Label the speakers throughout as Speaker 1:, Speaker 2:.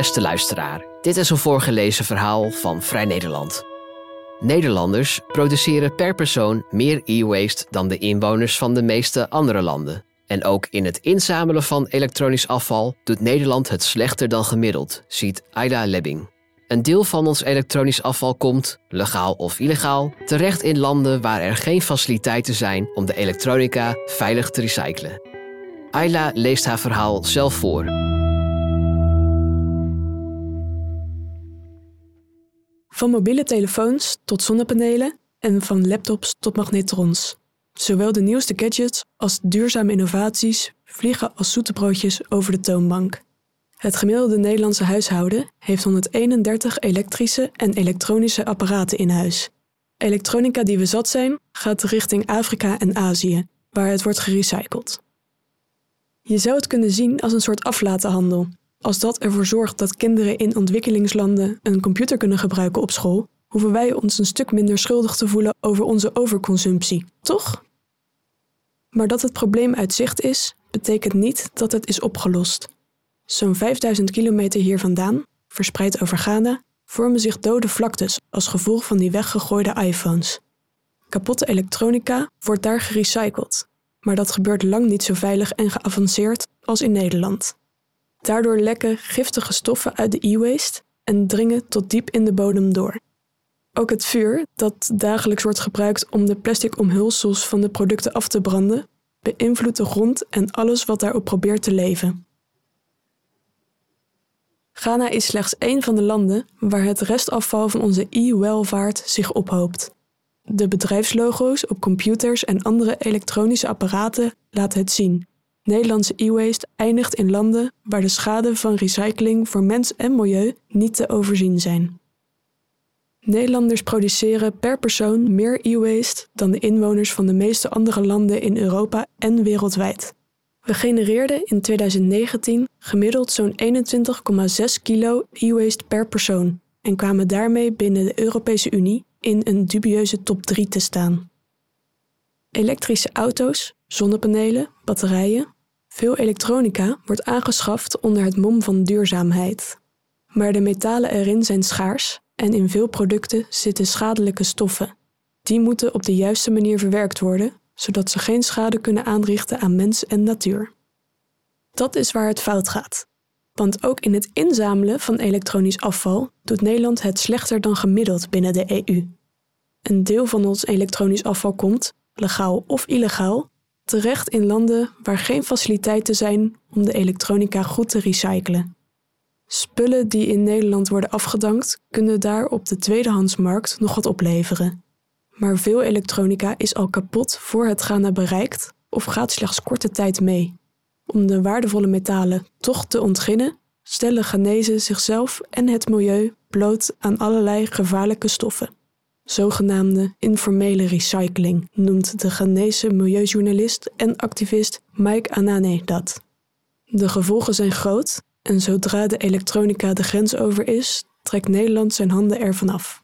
Speaker 1: Beste luisteraar, dit is een voorgelezen verhaal van Vrij Nederland. Nederlanders produceren per persoon meer e-waste dan de inwoners van de meeste andere landen. En ook in het inzamelen van elektronisch afval doet Nederland het slechter dan gemiddeld, ziet Ayla Lebbing. Een deel van ons elektronisch afval komt, legaal of illegaal, terecht in landen waar er geen faciliteiten zijn om de elektronica veilig te recyclen. Ayla leest haar verhaal zelf voor.
Speaker 2: Van mobiele telefoons tot zonnepanelen en van laptops tot magnetrons. Zowel de nieuwste gadgets als duurzame innovaties vliegen als zoete broodjes over de toonbank. Het gemiddelde Nederlandse huishouden heeft 131 elektrische en elektronische apparaten in huis. Elektronica die we zat zijn, gaat richting Afrika en Azië, waar het wordt gerecycled. Je zou het kunnen zien als een soort aflatenhandel. Als dat ervoor zorgt dat kinderen in ontwikkelingslanden een computer kunnen gebruiken op school, hoeven wij ons een stuk minder schuldig te voelen over onze overconsumptie, toch? Maar dat het probleem uit zicht is, betekent niet dat het is opgelost. Zo'n 5000 kilometer hier vandaan, verspreid over Ghana, vormen zich dode vlaktes als gevolg van die weggegooide iPhones. Kapotte elektronica wordt daar gerecycled, maar dat gebeurt lang niet zo veilig en geavanceerd als in Nederland. Daardoor lekken giftige stoffen uit de e-waste en dringen tot diep in de bodem door. Ook het vuur, dat dagelijks wordt gebruikt om de plastic omhulsels van de producten af te branden, beïnvloedt de grond en alles wat daarop probeert te leven. Ghana is slechts één van de landen waar het restafval van onze e-welvaart zich ophoopt. De bedrijfslogo's op computers en andere elektronische apparaten laten het zien. Nederlandse e-waste eindigt in landen waar de schade van recycling voor mens en milieu niet te overzien zijn. Nederlanders produceren per persoon meer e-waste dan de inwoners van de meeste andere landen in Europa en wereldwijd. We genereerden in 2019 gemiddeld zo'n 21,6 kilo e-waste per persoon en kwamen daarmee binnen de Europese Unie in een dubieuze top 3 te staan. Elektrische auto's, zonnepanelen, batterijen, veel elektronica wordt aangeschaft onder het mom van duurzaamheid. Maar de metalen erin zijn schaars en in veel producten zitten schadelijke stoffen. Die moeten op de juiste manier verwerkt worden, zodat ze geen schade kunnen aanrichten aan mens en natuur. Dat is waar het fout gaat. Want ook in het inzamelen van elektronisch afval doet Nederland het slechter dan gemiddeld binnen de EU. Een deel van ons elektronisch afval komt, legaal of illegaal, terecht in landen waar geen faciliteiten zijn om de elektronica goed te recyclen. Spullen die in Nederland worden afgedankt, kunnen daar op de tweedehandsmarkt nog wat opleveren. Maar veel elektronica is al kapot voor het Ghana bereikt of gaat slechts korte tijd mee. Om de waardevolle metalen toch te ontginnen, stellen Ghanese zichzelf en het milieu bloot aan allerlei gevaarlijke stoffen. Zogenaamde informele recycling noemt de Ghanese milieujournalist en activist Mike Anane dat. De gevolgen zijn groot en zodra de elektronica de grens over is, trekt Nederland zijn handen ervan af.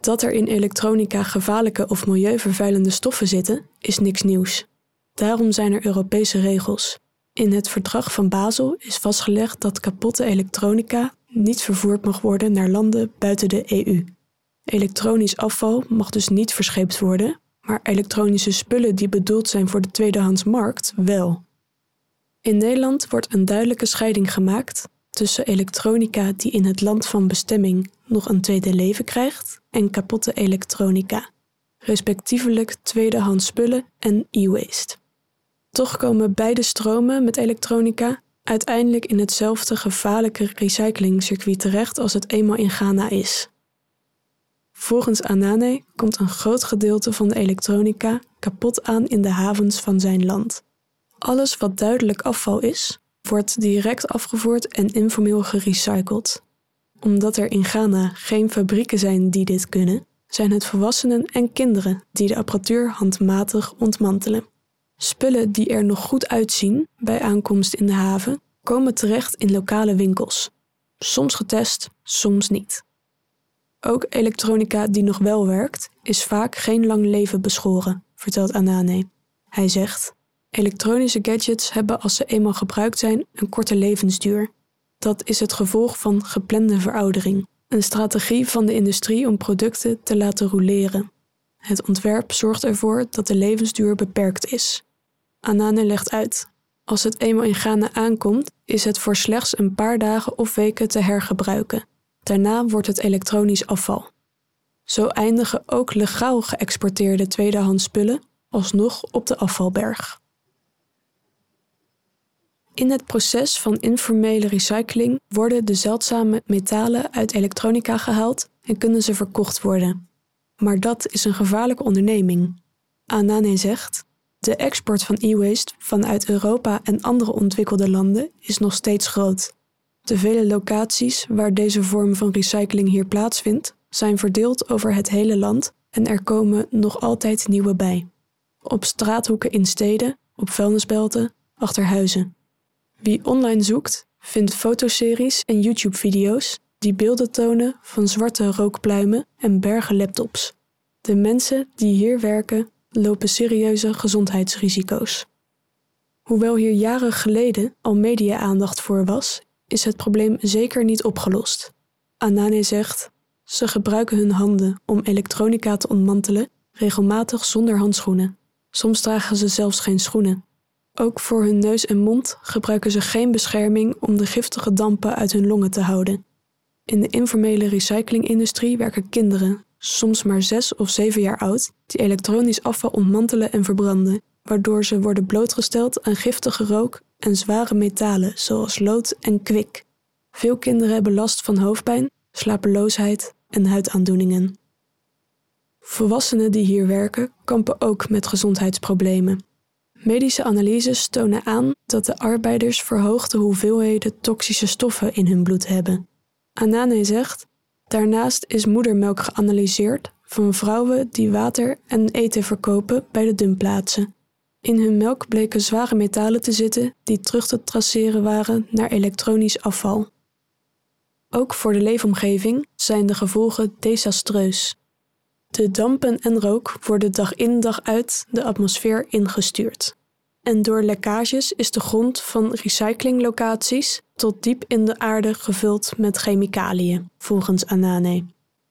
Speaker 2: Dat er in elektronica gevaarlijke of milieuvervuilende stoffen zitten, is niks nieuws. Daarom zijn er Europese regels. In het verdrag van Basel is vastgelegd dat kapotte elektronica niet vervoerd mag worden naar landen buiten de EU. Elektronisch afval mag dus niet verscheept worden, maar elektronische spullen die bedoeld zijn voor de tweedehandsmarkt wel. In Nederland wordt een duidelijke scheiding gemaakt tussen elektronica die in het land van bestemming nog een tweede leven krijgt en kapotte elektronica, respectievelijk tweedehands spullen en e-waste. Toch komen beide stromen met elektronica uiteindelijk in hetzelfde gevaarlijke recyclingcircuit terecht als het eenmaal in Ghana is. Volgens Anane komt een groot gedeelte van de elektronica kapot aan in de havens van zijn land. Alles wat duidelijk afval is, wordt direct afgevoerd en informeel gerecycled. Omdat er in Ghana geen fabrieken zijn die dit kunnen, zijn het volwassenen en kinderen die de apparatuur handmatig ontmantelen. Spullen die er nog goed uitzien bij aankomst in de haven komen terecht in lokale winkels. Soms getest, soms niet. Ook elektronica die nog wel werkt, is vaak geen lang leven beschoren, vertelt Anane. Hij zegt: Elektronische gadgets hebben als ze eenmaal gebruikt zijn een korte levensduur. Dat is het gevolg van geplande veroudering, een strategie van de industrie om producten te laten roleren. Het ontwerp zorgt ervoor dat de levensduur beperkt is. Anane legt uit: als het eenmaal in Ghana aankomt, is het voor slechts een paar dagen of weken te hergebruiken. Daarna wordt het elektronisch afval. Zo eindigen ook legaal geëxporteerde tweedehands spullen alsnog op de afvalberg. In het proces van informele recycling worden de zeldzame metalen uit elektronica gehaald en kunnen ze verkocht worden. Maar dat is een gevaarlijke onderneming. Anane zegt: De export van e-waste vanuit Europa en andere ontwikkelde landen is nog steeds groot. De vele locaties waar deze vorm van recycling hier plaatsvindt, zijn verdeeld over het hele land en er komen nog altijd nieuwe bij. Op straathoeken in steden, op vuilnisbelten, achter huizen. Wie online zoekt, vindt fotoseries en YouTube-video's die beelden tonen van zwarte rookpluimen en bergen laptops. De mensen die hier werken lopen serieuze gezondheidsrisico's. Hoewel hier jaren geleden al media-aandacht voor was, is het probleem zeker niet opgelost. Anane zegt: ze gebruiken hun handen om elektronica te ontmantelen, regelmatig zonder handschoenen. Soms dragen ze zelfs geen schoenen. Ook voor hun neus en mond gebruiken ze geen bescherming om de giftige dampen uit hun longen te houden. In de informele recyclingindustrie werken kinderen, soms maar zes of zeven jaar oud, die elektronisch afval ontmantelen en verbranden, waardoor ze worden blootgesteld aan giftige rook en zware metalen zoals lood en kwik. Veel kinderen hebben last van hoofdpijn, slapeloosheid en huidaandoeningen. Volwassenen die hier werken kampen ook met gezondheidsproblemen. Medische analyses tonen aan dat de arbeiders verhoogde hoeveelheden toxische stoffen in hun bloed hebben. Anane zegt: Daarnaast is moedermelk geanalyseerd van vrouwen die water en eten verkopen bij de dumpplaatsen. In hun melk bleken zware metalen te zitten die terug te traceren waren naar elektronisch afval. Ook voor de leefomgeving zijn de gevolgen desastreus. De dampen en rook worden dag in dag uit de atmosfeer ingestuurd. En door lekkages is de grond van recyclinglocaties tot diep in de aarde gevuld met chemicaliën, volgens Anane.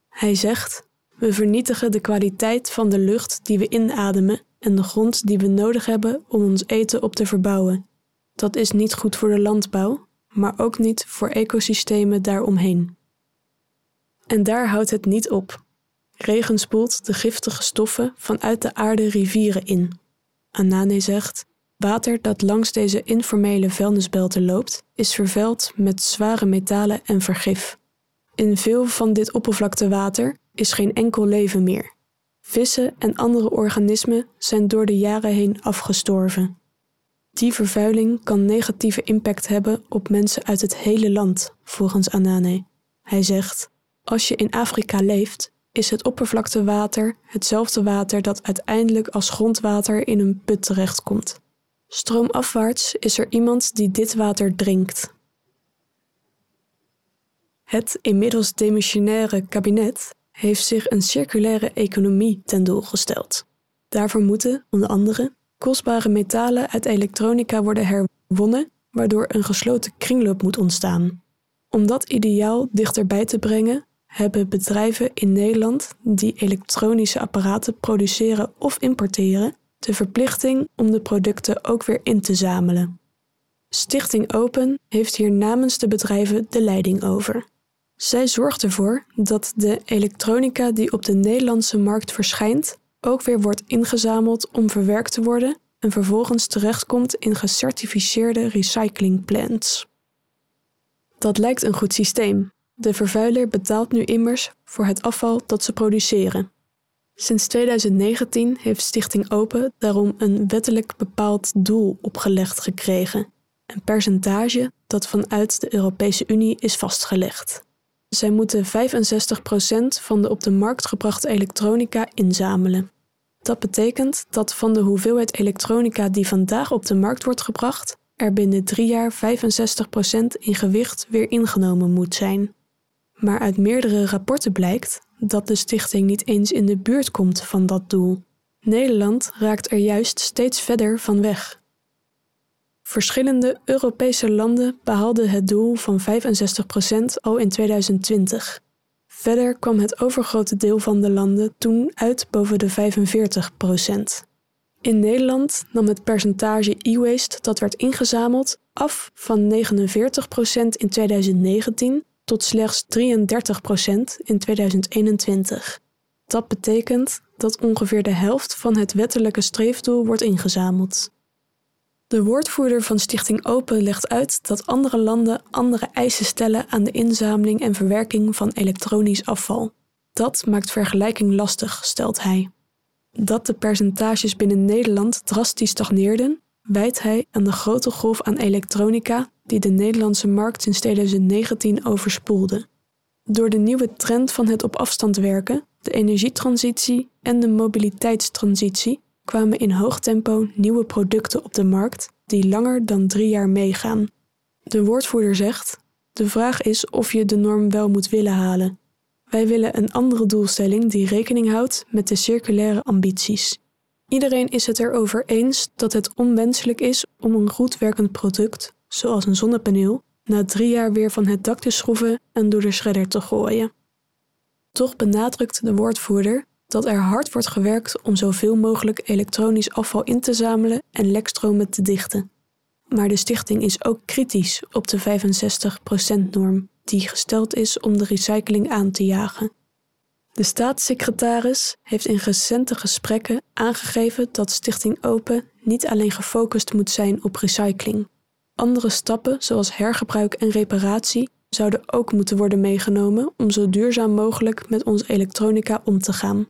Speaker 2: Hij zegt: We vernietigen de kwaliteit van de lucht die we inademen en de grond die we nodig hebben om ons eten op te verbouwen. Dat is niet goed voor de landbouw, maar ook niet voor ecosystemen daaromheen. En daar houdt het niet op. Regen spoelt de giftige stoffen vanuit de aarde rivieren in. Anane zegt: Water dat langs deze informele vuilnisbelten loopt, is vervuild met zware metalen en vergif. In veel van dit oppervlaktewater is geen enkel leven meer. Vissen en andere organismen zijn door de jaren heen afgestorven. Die vervuiling kan negatieve impact hebben op mensen uit het hele land, volgens Anane. Hij zegt: Als je in Afrika leeft, is het oppervlaktewater hetzelfde water dat uiteindelijk als grondwater in een put terechtkomt. Stroomafwaarts is er iemand die dit water drinkt. Het inmiddels demissionaire kabinet heeft zich een circulaire economie ten doel gesteld. Daarvoor moeten, onder andere, kostbare metalen uit elektronica worden herwonnen, waardoor een gesloten kringloop moet ontstaan. Om dat ideaal dichterbij te brengen, hebben bedrijven in Nederland die elektronische apparaten produceren of importeren de verplichting om de producten ook weer in te zamelen. Stichting Open heeft hier namens de bedrijven de leiding over. Zij zorgt ervoor dat de elektronica die op de Nederlandse markt verschijnt ook weer wordt ingezameld om verwerkt te worden en vervolgens terechtkomt in gecertificeerde recyclingplants. Dat lijkt een goed systeem. De vervuiler betaalt nu immers voor het afval dat ze produceren. Sinds 2019 heeft Stichting Open daarom een wettelijk bepaald doel opgelegd gekregen, een percentage dat vanuit de Europese Unie is vastgelegd. Zij moeten 65% van de op de markt gebrachte elektronica inzamelen. Dat betekent dat van de hoeveelheid elektronica die vandaag op de markt wordt gebracht, er binnen drie jaar 65% in gewicht weer ingenomen moet zijn. Maar uit meerdere rapporten blijkt dat de stichting niet eens in de buurt komt van dat doel. Nederland raakt er juist steeds verder van weg. Verschillende Europese landen behaalden het doel van 65% al in 2020. Verder kwam het overgrote deel van de landen toen uit boven de 45%. In Nederland nam het percentage e-waste dat werd ingezameld af van 49% in 2019 tot slechts 33% in 2021. Dat betekent dat ongeveer de helft van het wettelijke streefdoel wordt ingezameld. De woordvoerder van Stichting Open legt uit dat andere landen andere eisen stellen aan de inzameling en verwerking van elektronisch afval. Dat maakt vergelijking lastig, stelt hij. Dat de percentages binnen Nederland drastisch stagneerden, wijt hij aan de grote golf aan elektronica die de Nederlandse markt sinds 2019 overspoelde. Door de nieuwe trend van het op afstand werken, de energietransitie en de mobiliteitstransitie kwamen in hoog tempo nieuwe producten op de markt die langer dan drie jaar meegaan. De woordvoerder zegt: De vraag is of je de norm wel moet willen halen. Wij willen een andere doelstelling die rekening houdt met de circulaire ambities. Iedereen is het erover eens dat het onwenselijk is om een goed werkend product, zoals een zonnepaneel, na drie jaar weer van het dak te schroeven en door de shredder te gooien. Toch benadrukt de woordvoerder dat er hard wordt gewerkt om zoveel mogelijk elektronisch afval in te zamelen en lekstromen te dichten. Maar de stichting is ook kritisch op de 65%-norm die gesteld is om de recycling aan te jagen. De staatssecretaris heeft in recente gesprekken aangegeven dat Stichting Open niet alleen gefocust moet zijn op recycling. Andere stappen, zoals hergebruik en reparatie, zouden ook moeten worden meegenomen om zo duurzaam mogelijk met onze elektronica om te gaan.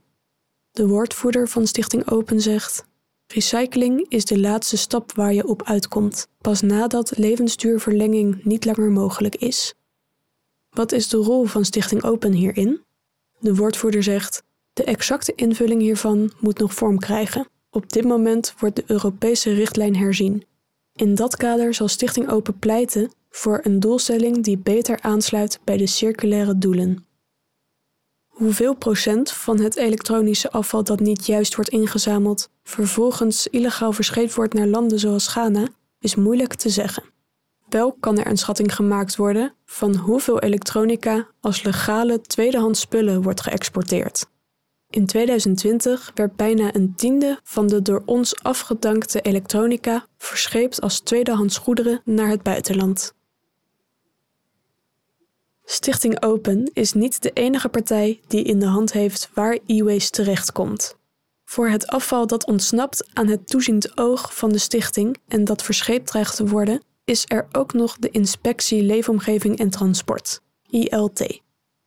Speaker 2: De woordvoerder van Stichting Open zegt: Recycling is de laatste stap waar je op uitkomt, pas nadat levensduurverlenging niet langer mogelijk is. Wat is de rol van Stichting Open hierin? De woordvoerder zegt: De exacte invulling hiervan moet nog vorm krijgen. Op dit moment wordt de Europese richtlijn herzien. In dat kader zal Stichting Open pleiten voor een doelstelling die beter aansluit bij de circulaire doelen. Hoeveel procent van het elektronische afval dat niet juist wordt ingezameld, vervolgens illegaal verscheept wordt naar landen zoals Ghana, is moeilijk te zeggen. Wel kan er een schatting gemaakt worden van hoeveel elektronica als legale tweedehands spullen wordt geëxporteerd. In 2020 werd bijna een tiende van de door ons afgedankte elektronica verscheept als tweedehands goederen naar het buitenland. Stichting Open is niet de enige partij die in de hand heeft waar e-waste terechtkomt. Voor het afval dat ontsnapt aan het toeziend oog van de stichting en dat verscheept dreigt te worden, is er ook nog de Inspectie Leefomgeving en Transport, ILT.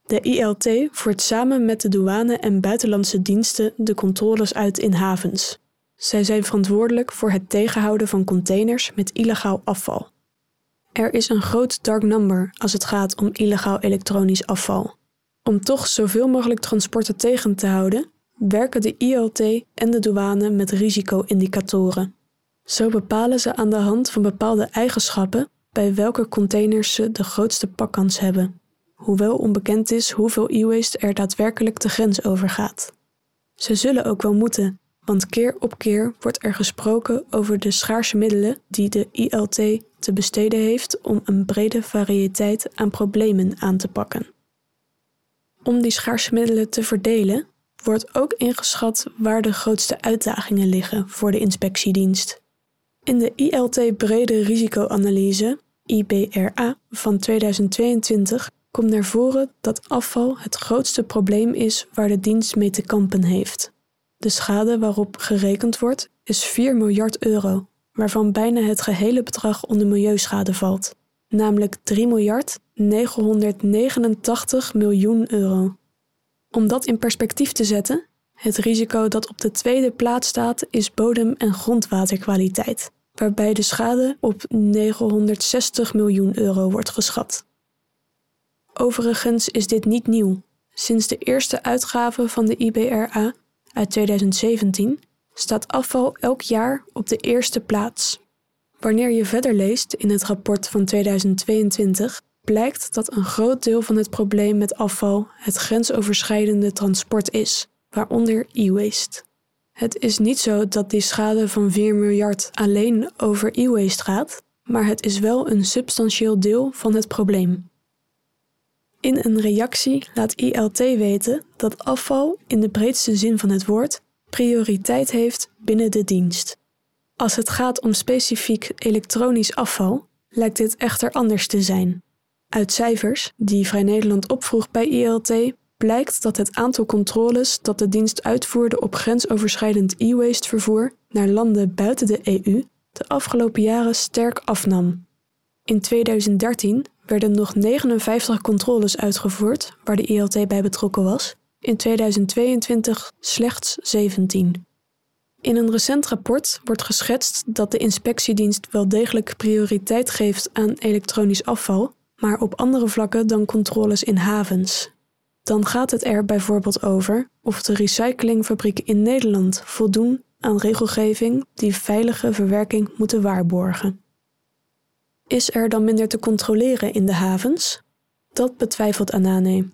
Speaker 2: De ILT voert samen met de douane en buitenlandse diensten de controles uit in havens. Zij zijn verantwoordelijk voor het tegenhouden van containers met illegaal afval. Er is een groot dark number als het gaat om illegaal elektronisch afval. Om toch zoveel mogelijk transporten tegen te houden, werken de ILT en de douane met risico-indicatoren. Zo bepalen ze aan de hand van bepaalde eigenschappen bij welke containers ze de grootste pakkans hebben, hoewel onbekend is hoeveel e-waste er daadwerkelijk de grens overgaat. Ze zullen ook wel moeten, want keer op keer wordt er gesproken over de schaarse middelen die de ILT te besteden heeft om een brede variëteit aan problemen aan te pakken. Om die schaarse middelen te verdelen, wordt ook ingeschat waar de grootste uitdagingen liggen voor de inspectiedienst. In de ILT Brede Risicoanalyse, IBRA, van 2022 komt naar voren dat afval het grootste probleem is waar de dienst mee te kampen heeft. De schade waarop gerekend wordt is 4 miljard euro, waarvan bijna het gehele bedrag onder milieuschade valt, namelijk 3 miljard 989 miljoen euro. Om dat in perspectief te zetten, het risico dat op de tweede plaats staat is bodem- en grondwaterkwaliteit, waarbij de schade op 960 miljoen euro wordt geschat. Overigens is dit niet nieuw. Sinds de eerste uitgave van de IBRA uit 2017 staat afval elk jaar op de eerste plaats. Wanneer je verder leest in het rapport van 2022, blijkt dat een groot deel van het probleem met afval het grensoverschrijdende transport is, waaronder e-waste. Het is niet zo dat die schade van 4 miljard alleen over e-waste gaat, maar het is wel een substantieel deel van het probleem. In een reactie laat ILT weten dat afval in de breedste zin van het woord prioriteit heeft binnen de dienst. Als het gaat om specifiek elektronisch afval, lijkt dit echter anders te zijn. Uit cijfers die Vrij Nederland opvroeg bij ILT blijkt dat het aantal controles dat de dienst uitvoerde op grensoverschrijdend e-waste vervoer naar landen buiten de EU de afgelopen jaren sterk afnam. In 2013 werden nog 59 controles uitgevoerd waar de ILT bij betrokken was, in 2022 slechts 17. In een recent rapport wordt geschetst dat de inspectiedienst wel degelijk prioriteit geeft aan elektronisch afval, maar op andere vlakken dan controles in havens. Dan gaat het er bijvoorbeeld over of de recyclingfabrieken in Nederland voldoen aan regelgeving die veilige verwerking moeten waarborgen. Is er dan minder te controleren in de havens? Dat betwijfelt Anane.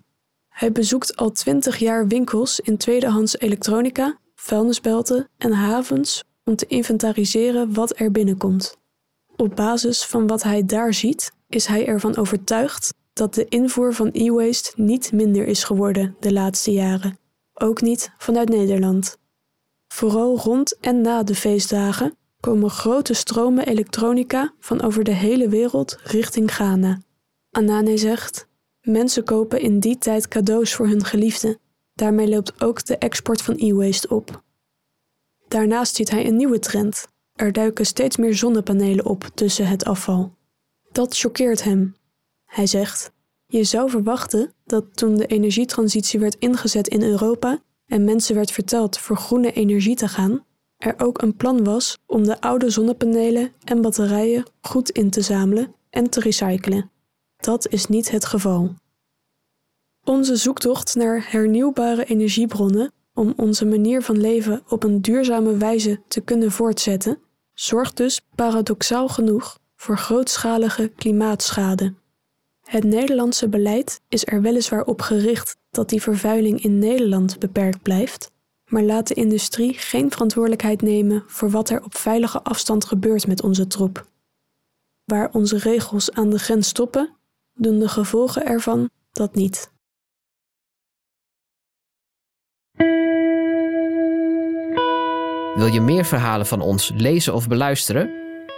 Speaker 2: Hij bezoekt al twintig jaar winkels in tweedehands elektronica, vuilnisbelten en havens om te inventariseren wat er binnenkomt. Op basis van wat hij daar ziet, is hij ervan overtuigd dat de invoer van e-waste niet minder is geworden de laatste jaren, ook niet vanuit Nederland. Vooral rond en na de feestdagen komen grote stromen elektronica van over de hele wereld richting Ghana. Anane zegt: Mensen kopen in die tijd cadeaus voor hun geliefden. Daarmee loopt ook de export van e-waste op. Daarnaast ziet hij een nieuwe trend. Er duiken steeds meer zonnepanelen op tussen het afval. Dat choqueert hem. Hij zegt: Je zou verwachten dat toen de energietransitie werd ingezet in Europa en mensen werd verteld voor groene energie te gaan, er ook een plan was om de oude zonnepanelen en batterijen goed in te zamelen en te recyclen. Dat is niet het geval. Onze zoektocht naar hernieuwbare energiebronnen om onze manier van leven op een duurzame wijze te kunnen voortzetten, zorgt dus paradoxaal genoeg voor grootschalige klimaatschade. Het Nederlandse beleid is er weliswaar op gericht dat die vervuiling in Nederland beperkt blijft, maar laat de industrie geen verantwoordelijkheid nemen voor wat er op veilige afstand gebeurt met onze troep. Waar onze regels aan de grens stoppen, doen de gevolgen ervan dat niet.
Speaker 1: Wil je meer verhalen van ons lezen of beluisteren?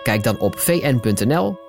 Speaker 1: Kijk dan op vn.nl